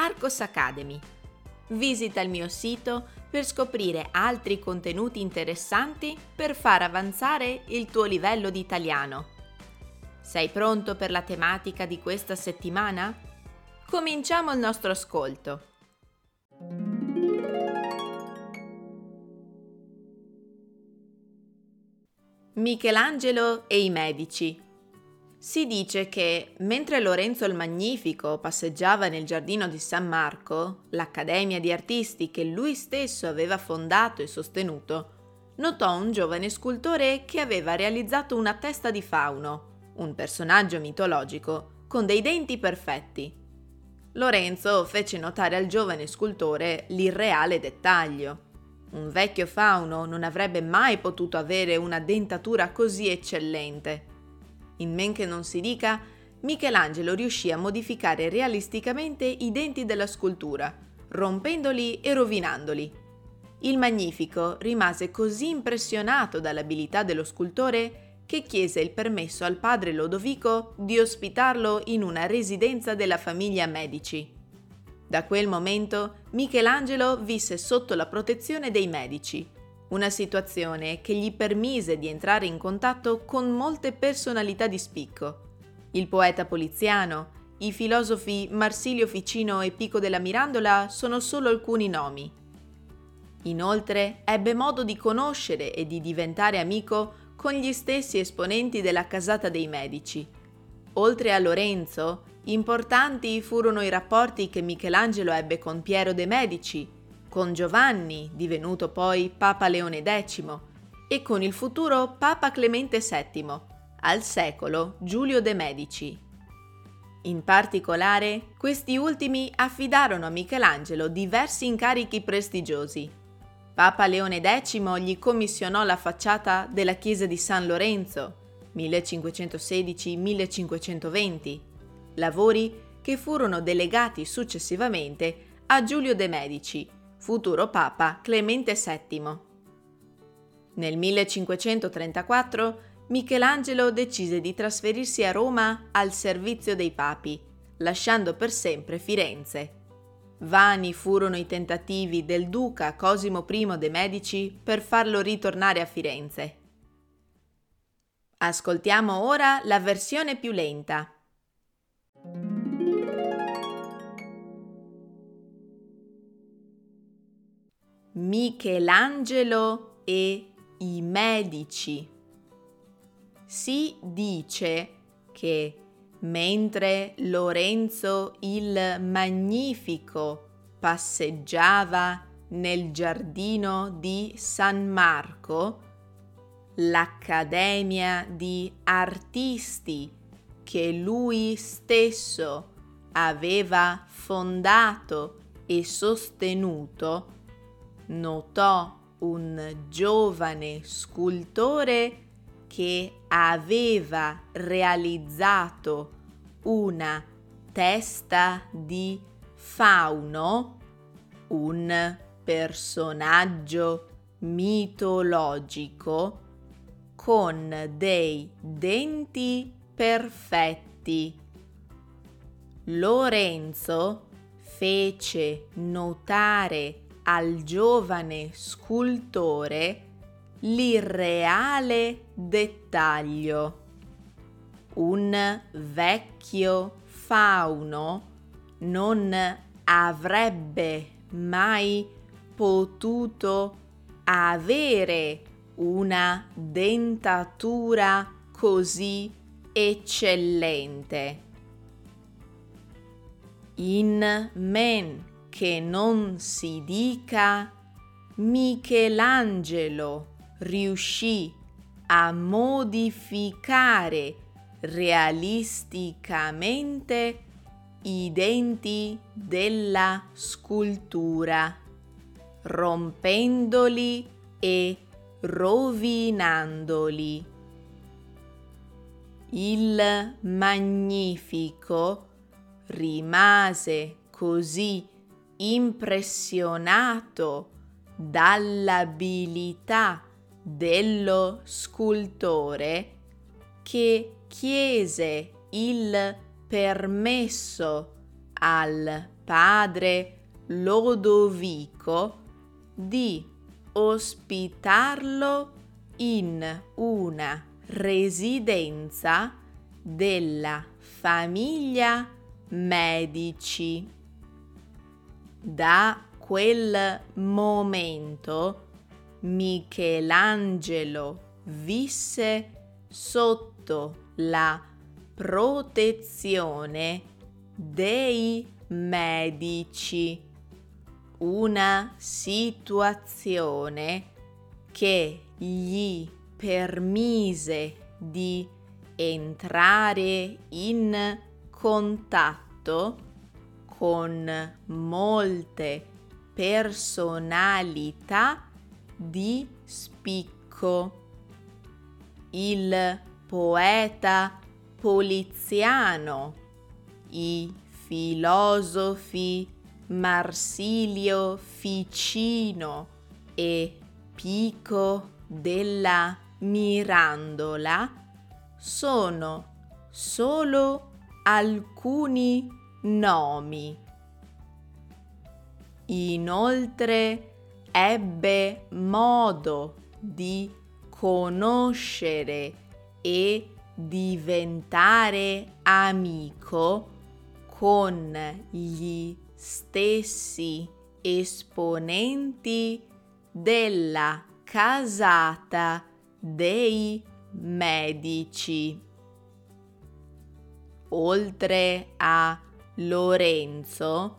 Arcos Academy. Visita il mio sito per scoprire altri contenuti interessanti per far avanzare il tuo livello di italiano. Sei pronto per la tematica di questa settimana? Cominciamo il nostro ascolto. Michelangelo e i medici si dice che mentre Lorenzo il Magnifico passeggiava nel giardino di San Marco, l'accademia di artisti che lui stesso aveva fondato e sostenuto, notò un giovane scultore che aveva realizzato una testa di fauno, un personaggio mitologico, con dei denti perfetti. Lorenzo fece notare al giovane scultore l'irreale dettaglio. Un vecchio fauno non avrebbe mai potuto avere una dentatura così eccellente in men che non si dica, Michelangelo riuscì a modificare realisticamente i denti della scultura, rompendoli e rovinandoli. Il Magnifico rimase così impressionato dall'abilità dello scultore che chiese il permesso al padre Lodovico di ospitarlo in una residenza della famiglia Medici. Da quel momento Michelangelo visse sotto la protezione dei Medici una situazione che gli permise di entrare in contatto con molte personalità di spicco. Il poeta poliziano, i filosofi Marsilio Ficino e Pico della Mirandola sono solo alcuni nomi. Inoltre ebbe modo di conoscere e di diventare amico con gli stessi esponenti della casata dei Medici. Oltre a Lorenzo, importanti furono i rapporti che Michelangelo ebbe con Piero de' Medici, con Giovanni, divenuto poi Papa Leone X, e con il futuro Papa Clemente VII, al secolo Giulio de' Medici. In particolare, questi ultimi affidarono a Michelangelo diversi incarichi prestigiosi. Papa Leone X gli commissionò la facciata della chiesa di San Lorenzo, 1516-1520, lavori che furono delegati successivamente a Giulio de' Medici, futuro Papa Clemente VII. Nel 1534 Michelangelo decise di trasferirsi a Roma al servizio dei papi, lasciando per sempre Firenze. Vani furono i tentativi del duca Cosimo I de' Medici per farlo ritornare a Firenze. Ascoltiamo ora la versione più lenta. Michelangelo e i medici. Si dice che mentre Lorenzo il Magnifico passeggiava nel giardino di San Marco, l'Accademia di Artisti che lui stesso aveva fondato e sostenuto notò un giovane scultore che aveva realizzato una testa di fauno, un personaggio mitologico con dei denti perfetti. Lorenzo fece notare al giovane scultore l'irreale dettaglio. Un vecchio fauno non avrebbe mai potuto avere una dentatura così eccellente. In men che non si dica Michelangelo riuscì a modificare realisticamente i denti della scultura, rompendoli e rovinandoli. Il magnifico rimase così impressionato dall'abilità dello scultore che chiese il permesso al padre Lodovico di ospitarlo in una residenza della famiglia Medici. Da quel momento Michelangelo visse sotto la protezione dei medici, una situazione che gli permise di entrare in contatto con molte personalità di spicco. Il poeta Poliziano, i filosofi Marsilio Ficino e Pico della Mirandola sono solo alcuni nomi. Inoltre ebbe modo di conoscere e diventare amico con gli stessi esponenti della casata dei medici. Oltre a Lorenzo,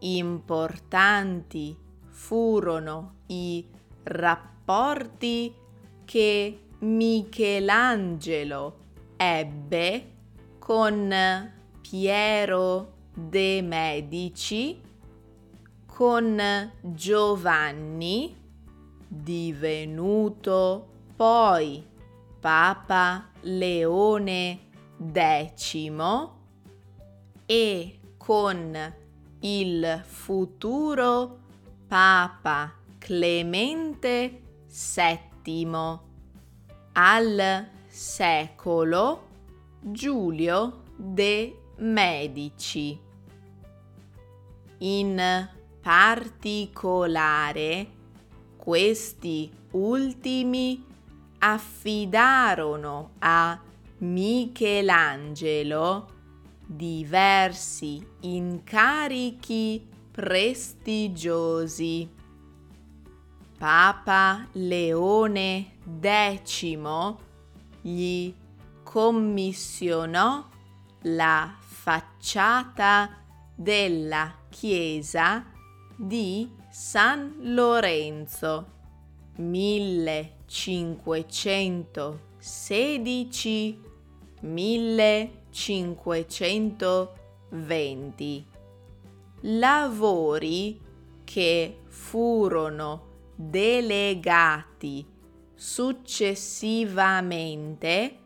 importanti furono i rapporti che Michelangelo ebbe con Piero de Medici, con Giovanni, divenuto poi Papa Leone X e con il futuro Papa Clemente VII al secolo Giulio de Medici. In particolare, questi ultimi affidarono a Michelangelo diversi incarichi prestigiosi. Papa Leone X gli commissionò la facciata della chiesa di San Lorenzo 1516 1520 lavori che furono delegati successivamente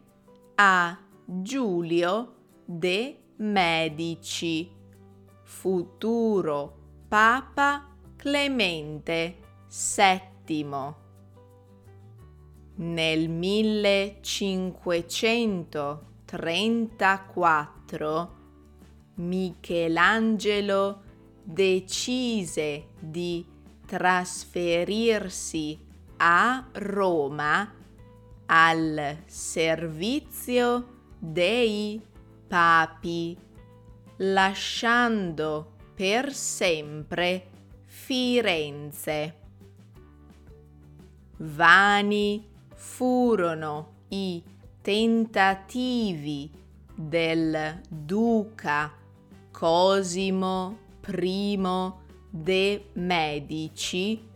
a Giulio de Medici, futuro Papa Clemente VII. Nel 1534 Michelangelo decise di trasferirsi a Roma al servizio dei papi, lasciando per sempre Firenze. Vani furono i tentativi del duca Cosimo I de Medici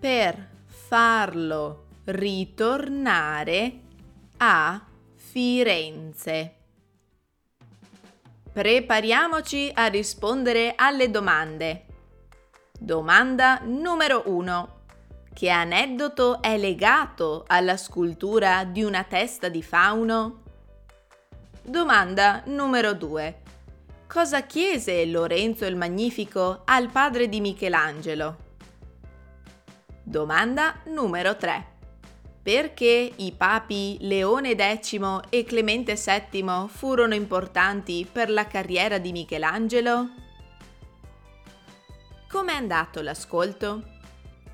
per farlo ritornare a Firenze. Prepariamoci a rispondere alle domande. Domanda numero 1. Che aneddoto è legato alla scultura di una testa di fauno? Domanda numero 2. Cosa chiese Lorenzo il Magnifico al padre di Michelangelo? Domanda numero 3. Perché i papi Leone X e Clemente VII furono importanti per la carriera di Michelangelo? Com'è andato l'ascolto?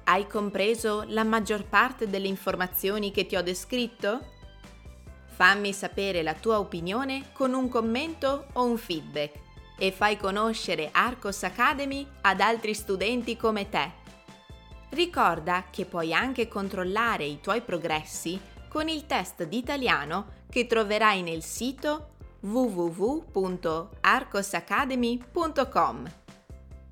Hai compreso la maggior parte delle informazioni che ti ho descritto? Fammi sapere la tua opinione con un commento o un feedback e fai conoscere Arcos Academy ad altri studenti come te. Ricorda che puoi anche controllare i tuoi progressi con il test di italiano che troverai nel sito www.arcosacademy.com.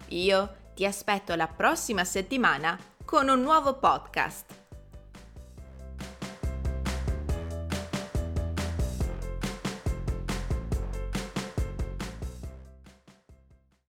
Io ti aspetto la prossima settimana con un nuovo podcast.